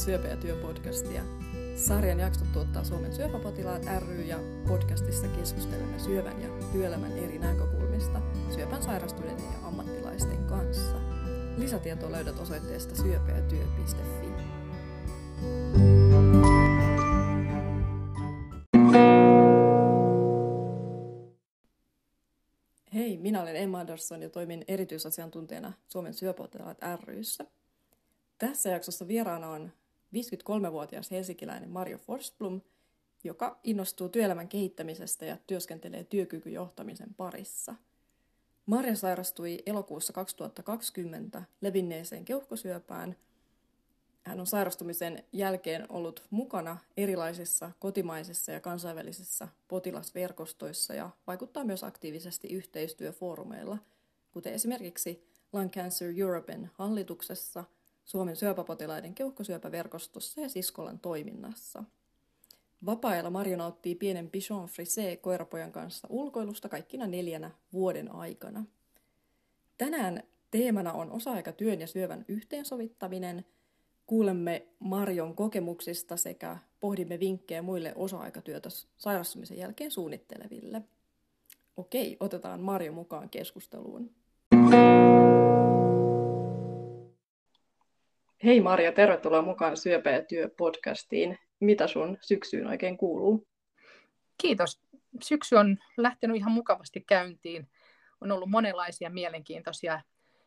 Kuuntelet Syöpä ja työ-podcastia. Sarjan jaksot tuottaa Suomen syöpäpotilaat ry ja podcastissa keskustelemme syövän ja työelämän eri näkökulmista syöpän sairastuneiden ja ammattilaisten kanssa. Lisätietoa löydät osoitteesta syöpäjätyö.fi. Hei, minä olen Emma Andersson ja toimin erityisasiantuntijana Suomen syöpäpotilaat ryssä. Tässä jaksossa vieraana on 53-vuotias helsinkiläinen Mario Forsblom, joka innostuu työelämän kehittämisestä ja työskentelee työkykyjohtamisen parissa. Marja sairastui elokuussa 2020 levinneeseen keuhkosyöpään. Hän on sairastumisen jälkeen ollut mukana erilaisissa kotimaisissa ja kansainvälisissä potilasverkostoissa ja vaikuttaa myös aktiivisesti yhteistyöfoorumeilla, kuten esimerkiksi Lung Cancer Europein hallituksessa – Suomen syöpäpotilaiden keuhkosyöpäverkostossa ja Siskolan toiminnassa. Vapaa-ajalla Marjo nauttii pienen Bichon Frisé koirapojan kanssa ulkoilusta kaikkina neljänä vuoden aikana. Tänään teemana on osa-aikatyön ja syövän yhteensovittaminen. Kuulemme Marjon kokemuksista sekä pohdimme vinkkejä muille osa-aikatyötä sairastumisen jälkeen suunnitteleville. Okei, otetaan Marjo mukaan keskusteluun. Hei Marja, tervetuloa mukaan Syöpä ja työ podcastiin. Mitä sun syksyyn oikein kuuluu? Kiitos. Syksy on lähtenyt ihan mukavasti käyntiin. On ollut monenlaisia mielenkiintoisia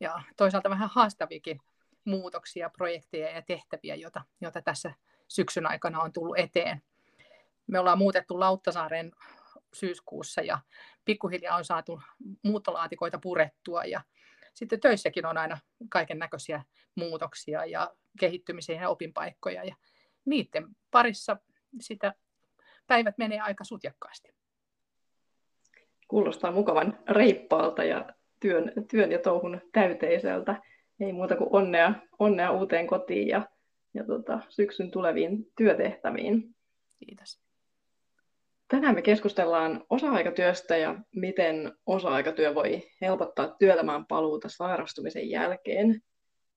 ja toisaalta vähän haastavikin muutoksia, projekteja ja tehtäviä, joita, joita tässä syksyn aikana on tullut eteen. Me ollaan muutettu Lauttasaaren syyskuussa ja pikkuhiljaa on saatu muuttolaatikoita purettua ja sitten töissäkin on aina kaiken näköisiä muutoksia ja kehittymisiä ja opinpaikkoja ja niiden parissa sitä päivät menee aika sutjakkaasti. Kuulostaa mukavan reippaalta ja työn, työn ja touhun täyteiseltä. Ei muuta kuin onnea, onnea uuteen kotiin ja, ja tota, syksyn tuleviin työtehtäviin. Kiitos. Tänään me keskustellaan osa-aikatyöstä ja miten osa-aikatyö voi helpottaa työelämään paluuta sairastumisen jälkeen.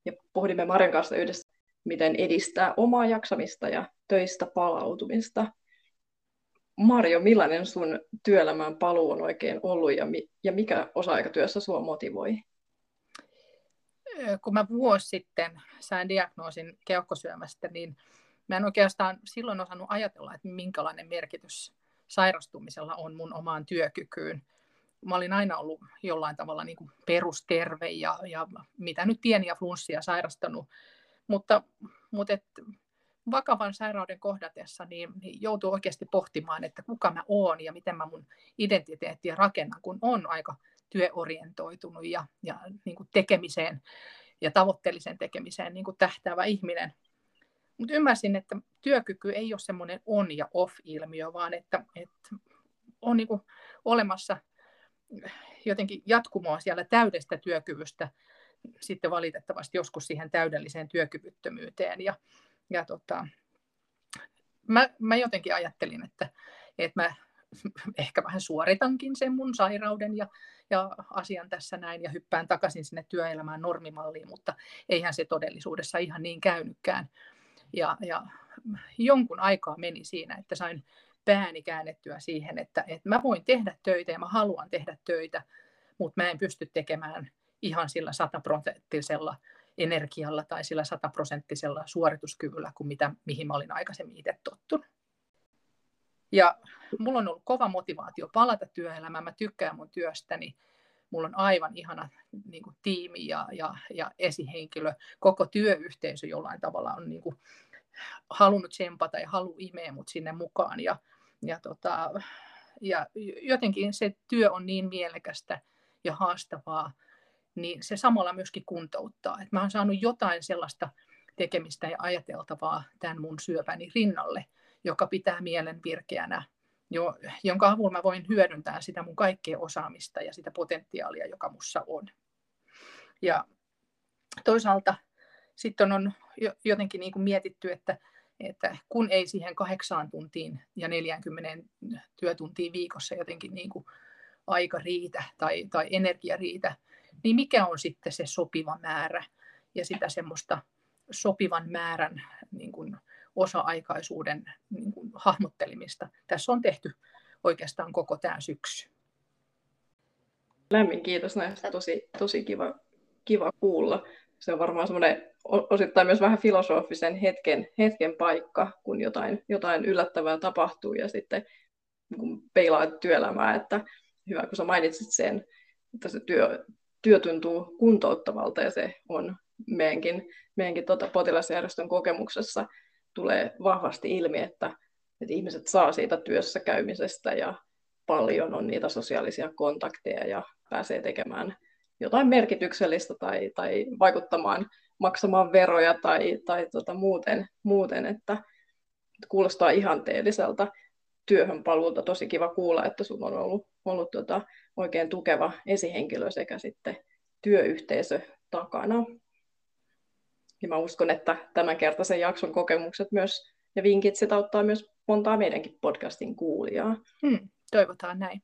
Ja pohdimme Maren kanssa yhdessä, miten edistää omaa jaksamista ja töistä palautumista. Marjo, millainen sun työelämään paluu on oikein ollut ja, mi- ja mikä osa-aikatyössä sua motivoi? Kun mä vuosi sitten sain diagnoosin keuhkosyömästä, niin mä en oikeastaan silloin osannut ajatella, että minkälainen merkitys sairastumisella on mun omaan työkykyyn. Mä olin aina ollut jollain tavalla niin kuin perusterve ja, ja mitä nyt pieniä flunssia sairastanut, mutta, mutta et, vakavan sairauden kohdatessa niin, niin joutuu oikeasti pohtimaan, että kuka mä oon ja miten mä mun identiteettiä rakennan, kun on aika työorientoitunut ja, ja niin kuin tekemiseen ja tavoitteellisen tekemiseen niin kuin tähtäävä ihminen. Mutta ymmärsin, että työkyky ei ole semmoinen on- ja off-ilmiö, vaan että, että on niin kuin olemassa jotenkin jatkumoa siellä täydestä työkyvystä sitten valitettavasti joskus siihen täydelliseen työkyvyttömyyteen. Ja, ja tota, mä, mä jotenkin ajattelin, että, että mä ehkä vähän suoritankin sen mun sairauden ja, ja asian tässä näin ja hyppään takaisin sinne työelämään normimalliin, mutta eihän se todellisuudessa ihan niin käynytkään. Ja, ja jonkun aikaa meni siinä, että sain pääni käännettyä siihen, että, että mä voin tehdä töitä ja mä haluan tehdä töitä, mutta mä en pysty tekemään ihan sillä sataprosenttisella energialla tai sillä sataprosenttisella suorituskyvyllä kuin mitä, mihin mä olin aikaisemmin itse tottunut. Ja mulla on ollut kova motivaatio palata työelämään. Mä tykkään mun työstäni. Mulla on aivan ihana niin kuin, tiimi ja, ja, ja esihenkilö. Koko työyhteisö jollain tavalla on niin kuin, halunnut tsempata ja halu imeä mut sinne mukaan. Ja, ja, tota, ja jotenkin se työ on niin mielekästä ja haastavaa, niin se samalla myöskin kuntouttaa. Et mä oon saanut jotain sellaista tekemistä ja ajateltavaa tämän mun syöpäni rinnalle, joka pitää mielen virkeänä, jo, jonka avulla mä voin hyödyntää sitä mun kaikkea osaamista ja sitä potentiaalia, joka mussa on. Ja toisaalta sitten on jotenkin niin kuin mietitty, että, että kun ei siihen kahdeksaan tuntiin ja 40 työtuntiin viikossa jotenkin niin kuin aika riitä tai, tai energia riitä, niin mikä on sitten se sopiva määrä ja sitä semmoista sopivan määrän niin kuin osa-aikaisuuden niin kuin hahmottelimista. Tässä on tehty oikeastaan koko tämä syksy. Lämmin kiitos näistä, tosi, tosi kiva, kiva kuulla. Se on varmaan semmoinen osittain myös vähän filosofisen hetken, hetken paikka, kun jotain, jotain yllättävää tapahtuu ja sitten kun peilaa työelämää, että hyvä kun sä mainitsit sen, että se työ, työ tuntuu kuntouttavalta ja se on meidänkin, meidänkin tota potilasjärjestön kokemuksessa tulee vahvasti ilmi, että, että ihmiset saa siitä työssä käymisestä ja paljon on niitä sosiaalisia kontakteja ja pääsee tekemään jotain merkityksellistä tai, tai vaikuttamaan, maksamaan veroja tai, tai tota muuten, muuten, että kuulostaa ihanteelliselta työhön paluulta. Tosi kiva kuulla, että sinulla on ollut, ollut tota oikein tukeva esihenkilö sekä sitten työyhteisö takana. Ja mä uskon, että tämänkertaisen jakson kokemukset myös ja vinkit sitä auttaa myös montaa meidänkin podcastin kuulijaa. Hmm, toivotaan näin.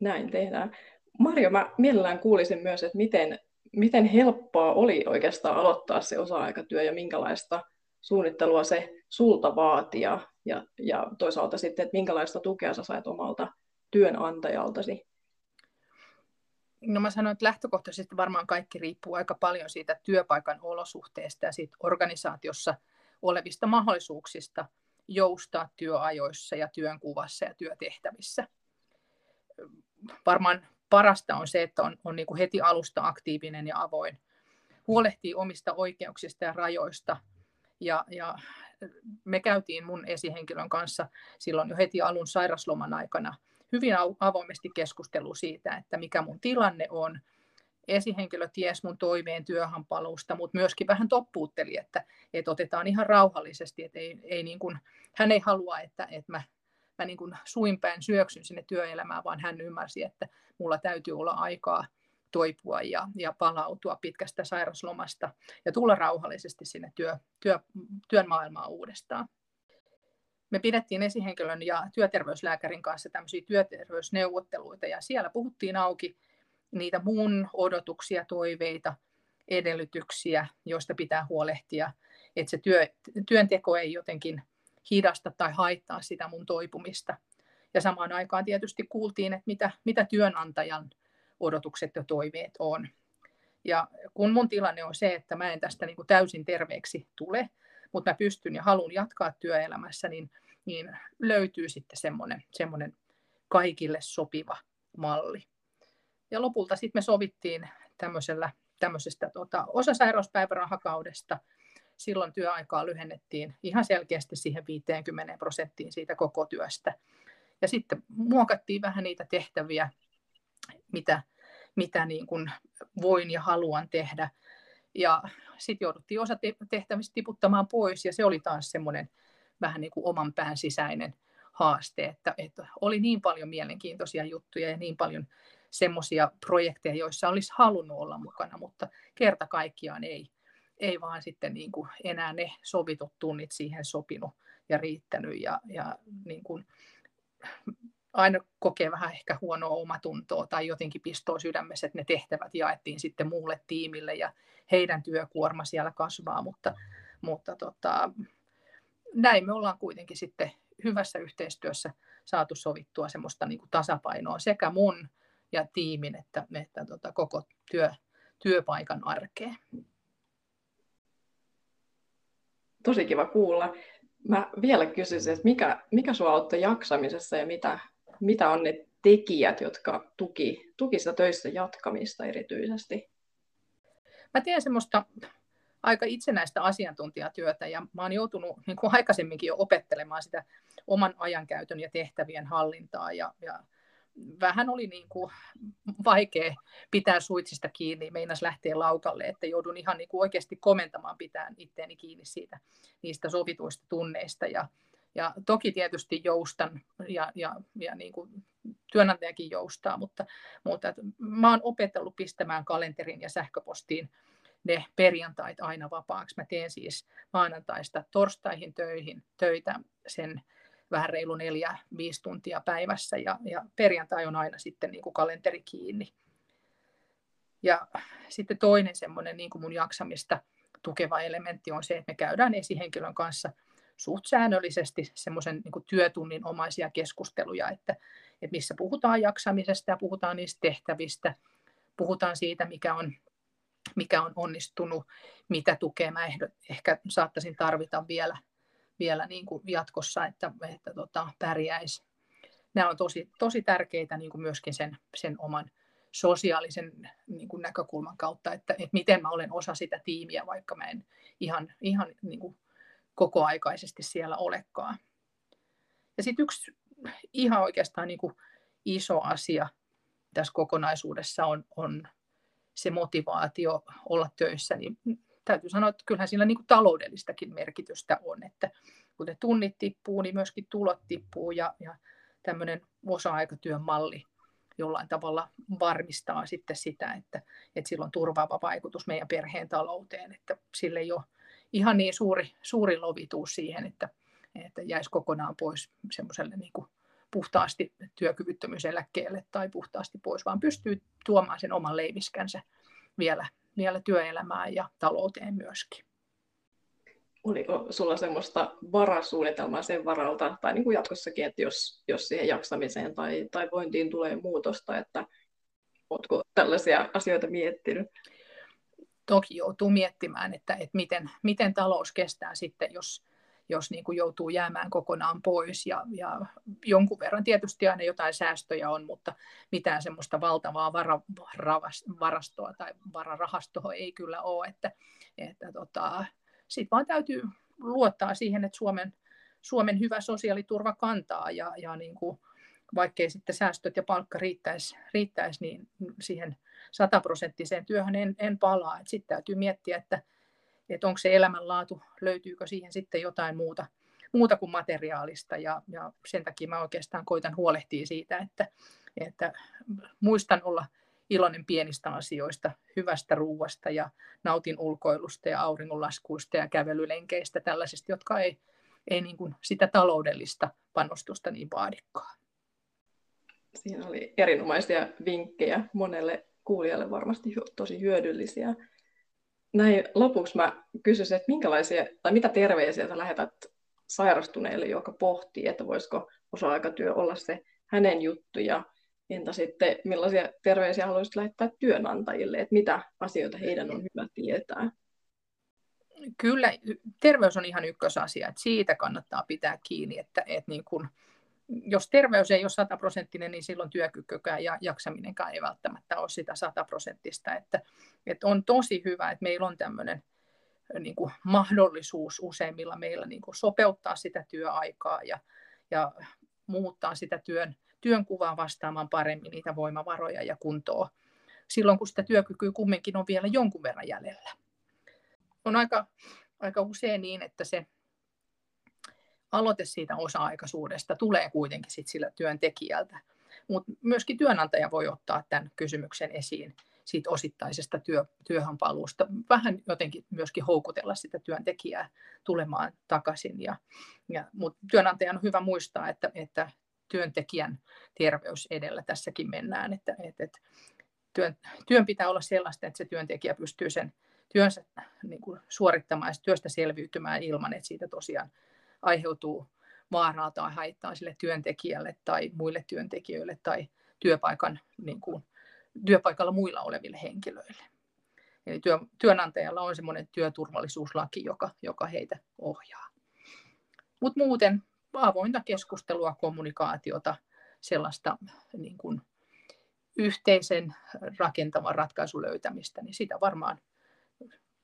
Näin tehdään. Marjo, mä mielellään kuulisin myös, että miten, miten helppoa oli oikeastaan aloittaa se osa-aikatyö ja minkälaista suunnittelua se sulta vaatii ja, ja, ja toisaalta sitten, että minkälaista tukea sä sait omalta työnantajaltasi? No mä sanoin, että lähtökohtaisesti varmaan kaikki riippuu aika paljon siitä työpaikan olosuhteesta ja siitä organisaatiossa olevista mahdollisuuksista joustaa työajoissa ja työnkuvassa ja työtehtävissä. Varmaan parasta on se, että on, on niin kuin heti alusta aktiivinen ja avoin. Huolehtii omista oikeuksista ja rajoista. Ja, ja me käytiin mun esihenkilön kanssa silloin jo heti alun sairasloman aikana hyvin avoimesti keskustelu siitä, että mikä mun tilanne on. Esihenkilö ties mun toiveen työhön paluusta, mutta myöskin vähän toppuutteli, että, että otetaan ihan rauhallisesti, että ei, ei niin kuin, hän ei halua, että, että mä, mä niin kuin suinpäin syöksyn sinne työelämään, vaan hän ymmärsi, että mulla täytyy olla aikaa toipua ja, ja palautua pitkästä sairaslomasta ja tulla rauhallisesti sinne työ, työ, työn maailmaan uudestaan. Me pidettiin esihenkilön ja työterveyslääkärin kanssa tämmöisiä työterveysneuvotteluita ja siellä puhuttiin auki niitä mun odotuksia, toiveita, edellytyksiä, joista pitää huolehtia, että se työ, työnteko ei jotenkin hidasta tai haittaa sitä mun toipumista. Ja samaan aikaan tietysti kuultiin, että mitä, mitä työnantajan odotukset ja toiveet on. Ja kun mun tilanne on se, että mä en tästä niin kuin täysin terveeksi tule, mutta mä pystyn ja haluan jatkaa työelämässä, niin, niin löytyy sitten semmoinen, semmoinen kaikille sopiva malli. Ja lopulta sitten me sovittiin tämmöisellä, tämmöisestä tota, osasairauspäivärahakaudesta. Silloin työaikaa lyhennettiin ihan selkeästi siihen 50 prosenttiin siitä koko työstä. Ja sitten muokattiin vähän niitä tehtäviä, mitä, mitä niin kuin voin ja haluan tehdä. Ja sitten jouduttiin osa tehtävistä tiputtamaan pois, ja se oli taas semmoinen vähän niin kuin oman pään sisäinen haaste, että, että oli niin paljon mielenkiintoisia juttuja ja niin paljon semmoisia projekteja, joissa olisi halunnut olla mukana, mutta kerta kaikkiaan ei, ei vaan sitten niin kuin enää ne sovitut tunnit siihen sopinut ja riittänyt. Ja, ja niin kuin aina kokee vähän ehkä huonoa omatuntoa tai jotenkin pistoo sydämessä, että ne tehtävät jaettiin sitten muulle tiimille ja heidän työkuorma siellä kasvaa, mutta, mutta tota, näin me ollaan kuitenkin sitten hyvässä yhteistyössä saatu sovittua semmoista niin kuin tasapainoa sekä mun ja tiimin että, että tota, koko työ, työpaikan arkeen. Tosi kiva kuulla. Mä vielä kysyisin, että mikä, mikä sua auttoi jaksamisessa ja mitä, mitä on ne tekijät, jotka tuki, tuki sitä töissä jatkamista erityisesti? Mä teen semmoista aika itsenäistä asiantuntijatyötä ja mä oon joutunut niin kuin aikaisemminkin jo opettelemaan sitä oman ajankäytön ja tehtävien hallintaa ja, ja vähän oli niin kuin vaikea pitää suitsista kiinni, meinas lähteä laukalle, että joudun ihan niin kuin oikeasti komentamaan pitää itteeni kiinni siitä, niistä sovituista tunneista. Ja, ja toki tietysti joustan ja, ja, ja niin kuin työnantajakin joustaa, mutta, mutta mä oon opetellut pistämään kalenterin ja sähköpostiin ne perjantait aina vapaaksi. Mä teen siis maanantaista torstaihin töihin, töitä sen vähän reilu neljä, viisi tuntia päivässä ja, ja perjantai on aina sitten niin kuin kalenteri kiinni. Ja sitten toinen semmoinen niin kuin mun jaksamista tukeva elementti on se, että me käydään esihenkilön kanssa suht säännöllisesti semmoisen niin työtunnin omaisia keskusteluja, että, että missä puhutaan jaksamisesta ja puhutaan niistä tehtävistä, puhutaan siitä, mikä on, mikä on onnistunut, mitä tukea mä ehkä saattaisin tarvita vielä, vielä niin kuin jatkossa, että, että tota, pärjäisi. Nämä on tosi, tosi tärkeitä niin kuin myöskin sen, sen oman sosiaalisen niin kuin näkökulman kautta, että, että miten mä olen osa sitä tiimiä, vaikka mä en ihan, ihan niin kuin kokoaikaisesti siellä olekaan. Ja sitten yksi ihan oikeastaan niin kuin iso asia tässä kokonaisuudessa on, on se motivaatio olla töissä, niin täytyy sanoa, että kyllähän sillä niin kuin taloudellistakin merkitystä on, että kun ne tunnit tippuu, niin myöskin tulot tippuu ja, ja tämmöinen osa-aikatyön malli jollain tavalla varmistaa sitten sitä, että, että sillä on turvaava vaikutus meidän perheen talouteen, että sille ei ole ihan niin suuri, suuri lovituus siihen, että, että jäisi kokonaan pois semmoiselle niin kuin puhtaasti työkyvyttömyyseläkkeelle tai puhtaasti pois, vaan pystyy tuomaan sen oman leiviskänsä vielä, vielä työelämään ja talouteen myöskin. Oliko sulla semmoista varasuunnitelmaa sen varalta, tai niin kuin jatkossakin, että jos, jos siihen jaksamiseen tai, tai vointiin tulee muutosta, että oletko tällaisia asioita miettinyt? Toki joutuu miettimään, että, että miten, miten talous kestää sitten, jos, jos niin kuin joutuu jäämään kokonaan pois. Ja, ja jonkun verran tietysti aina jotain säästöjä on, mutta mitään semmoista valtavaa vara, varastoa tai vararahastoa ei kyllä ole. Että, että tota, Sitten vaan täytyy luottaa siihen, että Suomen, Suomen hyvä sosiaaliturva kantaa ja, ja niin kuin, vaikkei sitten säästöt ja palkka riittäisi, riittäisi niin siihen sataprosenttiseen työhön en, en palaa. Sitten täytyy miettiä, että että onko se elämänlaatu, löytyykö siihen sitten jotain muuta, muuta kuin materiaalista. Ja, ja sen takia mä oikeastaan koitan huolehtia siitä, että, että muistan olla iloinen pienistä asioista, hyvästä ruuasta ja nautin ulkoilusta ja auringonlaskuista ja kävelylenkeistä, tällaisista, jotka ei, ei niin kuin sitä taloudellista panostusta niin vaadikaan. Siinä oli erinomaisia vinkkejä monelle kuulijalle varmasti tosi hyödyllisiä näin lopuksi mä kysyisin, että minkälaisia, tai mitä terveisiä sä lähetät sairastuneelle, joka pohtii, että voisiko osa-aikatyö olla se hänen juttu, ja entä sitten millaisia terveisiä haluaisit lähettää työnantajille, että mitä asioita heidän on hyvä tietää? Kyllä, terveys on ihan ykkösasia, että siitä kannattaa pitää kiinni, että, että niin kun, jos terveys ei ole sataprosenttinen, niin silloin työkykykään ja jaksaminenkään ei välttämättä ole sitä sataprosenttista. Että, että on tosi hyvä, että meillä on tämmöinen niin kuin mahdollisuus useimmilla meillä niin kuin sopeuttaa sitä työaikaa ja, ja muuttaa sitä työn, työn kuvaa vastaamaan paremmin niitä voimavaroja ja kuntoa silloin, kun sitä työkykyä kumminkin on vielä jonkun verran jäljellä. On aika, aika usein niin, että se aloite siitä osa-aikaisuudesta tulee kuitenkin sit sillä työntekijältä. Mutta myöskin työnantaja voi ottaa tämän kysymyksen esiin siitä osittaisesta työ, työhön paluusta. Vähän jotenkin myöskin houkutella sitä työntekijää tulemaan takaisin. Ja, ja, mutta työnantajan on hyvä muistaa, että, että työntekijän terveys edellä tässäkin mennään. Että, että, että työn, työn pitää olla sellaista, että se työntekijä pystyy sen työnsä niin kuin suorittamaan ja työstä selviytymään ilman, että siitä tosiaan aiheutuu vaaraa tai haittaa sille työntekijälle tai muille työntekijöille tai työpaikan, niin kuin, työpaikalla muilla oleville henkilöille. Eli työ, työnantajalla on semmoinen työturvallisuuslaki, joka, joka heitä ohjaa. Mutta muuten avointa keskustelua, kommunikaatiota, sellaista niin kuin yhteisen rakentavan ratkaisun löytämistä, niin sitä varmaan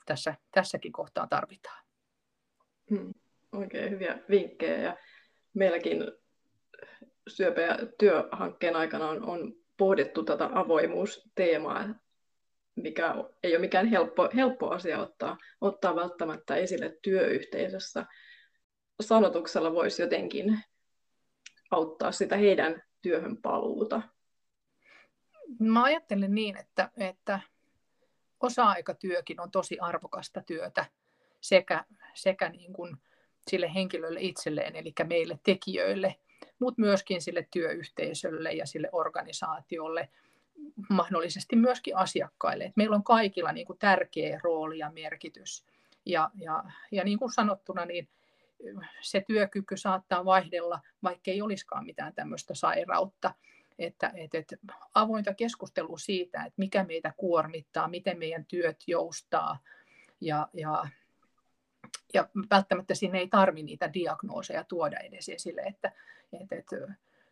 tässä, tässäkin kohtaa tarvitaan. Hmm oikein hyviä vinkkejä. Ja meilläkin syöpä- ja työhankkeen aikana on, on pohdittu tätä avoimuusteemaa, mikä ei ole mikään helppo, helppo asia ottaa, ottaa välttämättä esille työyhteisössä. Sanotuksella voisi jotenkin auttaa sitä heidän työhön paluuta. Mä ajattelen niin, että, että osa-aikatyökin on tosi arvokasta työtä sekä, sekä niin kuin sille henkilölle itselleen, eli meille tekijöille, mutta myöskin sille työyhteisölle ja sille organisaatiolle, mahdollisesti myöskin asiakkaille. Et meillä on kaikilla niin kuin tärkeä rooli ja merkitys Ja, ja, ja niin kuin sanottuna, niin se työkyky saattaa vaihdella, vaikka ei olisikaan mitään tämmöistä sairautta. Että, että, että avointa keskustelua siitä, että mikä meitä kuormittaa, miten meidän työt joustaa ja, ja, ja välttämättä sinne ei tarvi niitä diagnooseja tuoda edes esille, että, että, että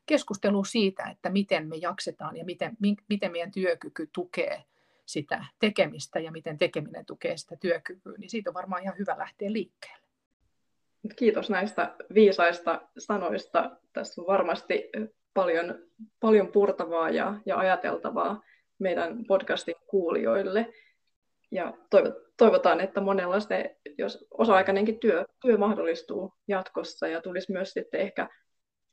keskustelu siitä, että miten me jaksetaan ja miten, miten meidän työkyky tukee sitä tekemistä ja miten tekeminen tukee sitä työkykyä, niin siitä on varmaan ihan hyvä lähteä liikkeelle. Kiitos näistä viisaista sanoista. Tässä on varmasti paljon, paljon purtavaa ja, ja ajateltavaa meidän podcastin kuulijoille. Ja toivotaan, että monella se, jos osa-aikainenkin työ, työ mahdollistuu jatkossa ja tulisi myös sitten ehkä,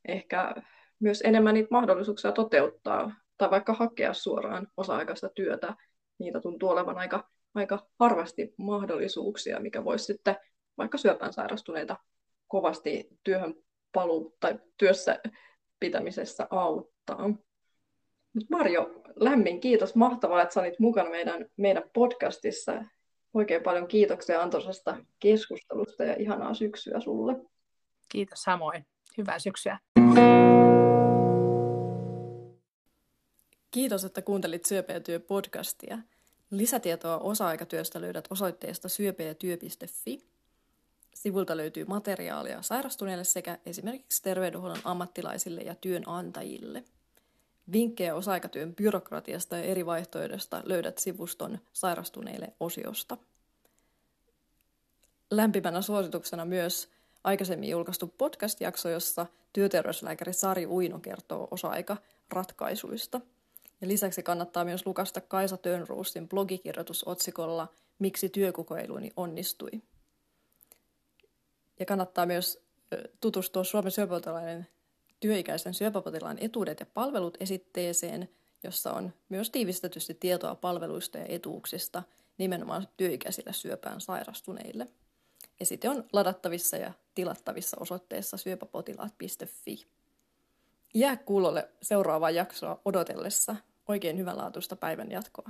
ehkä myös enemmän niitä mahdollisuuksia toteuttaa tai vaikka hakea suoraan osa-aikaista työtä. Niitä tuntuu olevan aika, aika harvasti mahdollisuuksia, mikä voisi sitten vaikka syöpään sairastuneita kovasti työhön paluu tai työssä pitämisessä auttaa. Mut Marjo, lämmin kiitos. Mahtavaa, että olit mukana meidän, meidän podcastissa. Oikein paljon kiitoksia antoisesta keskustelusta ja ihanaa syksyä sulle. Kiitos samoin. Hyvää syksyä. Kiitos, että kuuntelit Syöpeä podcastia. Lisätietoa osa-aikatyöstä löydät osoitteesta syöpeätyö.fi. Sivulta löytyy materiaalia sairastuneille sekä esimerkiksi terveydenhuollon ammattilaisille ja työnantajille. Vinkkejä osa-aikatyön byrokratiasta ja eri vaihtoehdoista löydät sivuston sairastuneille osiosta. Lämpimänä suosituksena myös aikaisemmin julkaistu podcast-jakso, jossa työterveyslääkäri Sari Uino kertoo osa-aika ratkaisuista – ja lisäksi kannattaa myös lukasta Kaisa Tönruustin blogikirjoitus otsikolla Miksi työkokeiluni onnistui. Ja kannattaa myös tutustua Suomen syöpäpotilaiden työikäisen syöpäpotilaan etuudet ja palvelut esitteeseen, jossa on myös tiivistetysti tietoa palveluista ja etuuksista nimenomaan työikäisille syöpään sairastuneille. Esite on ladattavissa ja tilattavissa osoitteessa syöpäpotilaat.fi. Jää kuulolle seuraavaa jaksoa odotellessa. Oikein hyvänlaatuista päivän jatkoa.